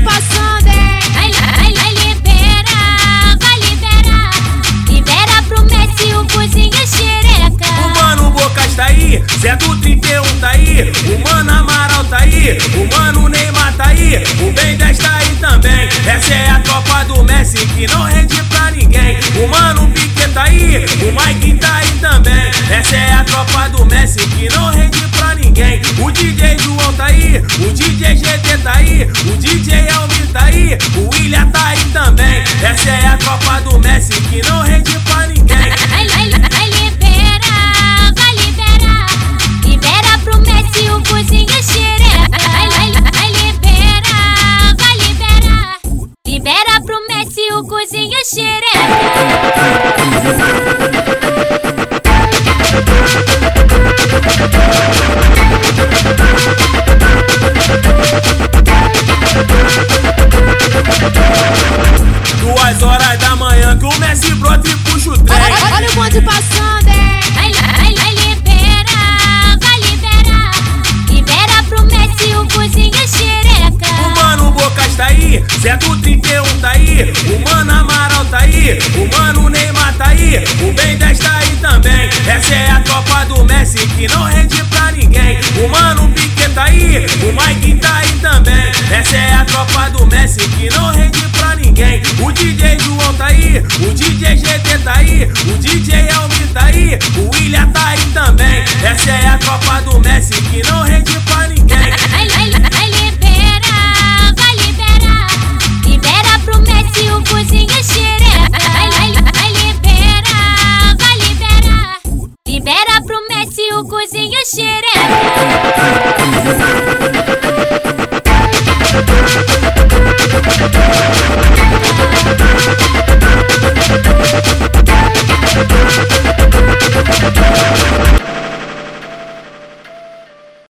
passando, hein? Vai, vai, vai, libera, vai liberar. Libera pro Messi o cozinha xereca. O mano Bocas tá aí, Zé do 31 tá aí, o mano Amaral tá aí, o mano DJ João tá aí, o DJ GT tá aí, o DJ Almir tá aí, o William tá aí também. Essa é a tropa do Messi que não rende pra ninguém. Vai, vai, vai, libera, vai liberar. Libera pro Messi o cozinha xereca. Vai, vai, vai, libera, vai liberar. Libera pro Messi o cozinha xereca. Zé do 31 tá aí, o mano Amaral tá aí, o mano Neymar tá aí, o Ben 10 tá aí também. Essa é a tropa do Messi que não rende pra ninguém. O mano Piquet tá aí, o Mike tá aí também. Essa é a tropa do Messi que não rende pra ninguém. O DJ João tá aí, o DJ GT tá aí, o DJ Almir tá aí, o William tá aí também. Essa é a tropa do Messi que não rende cozinha xereca.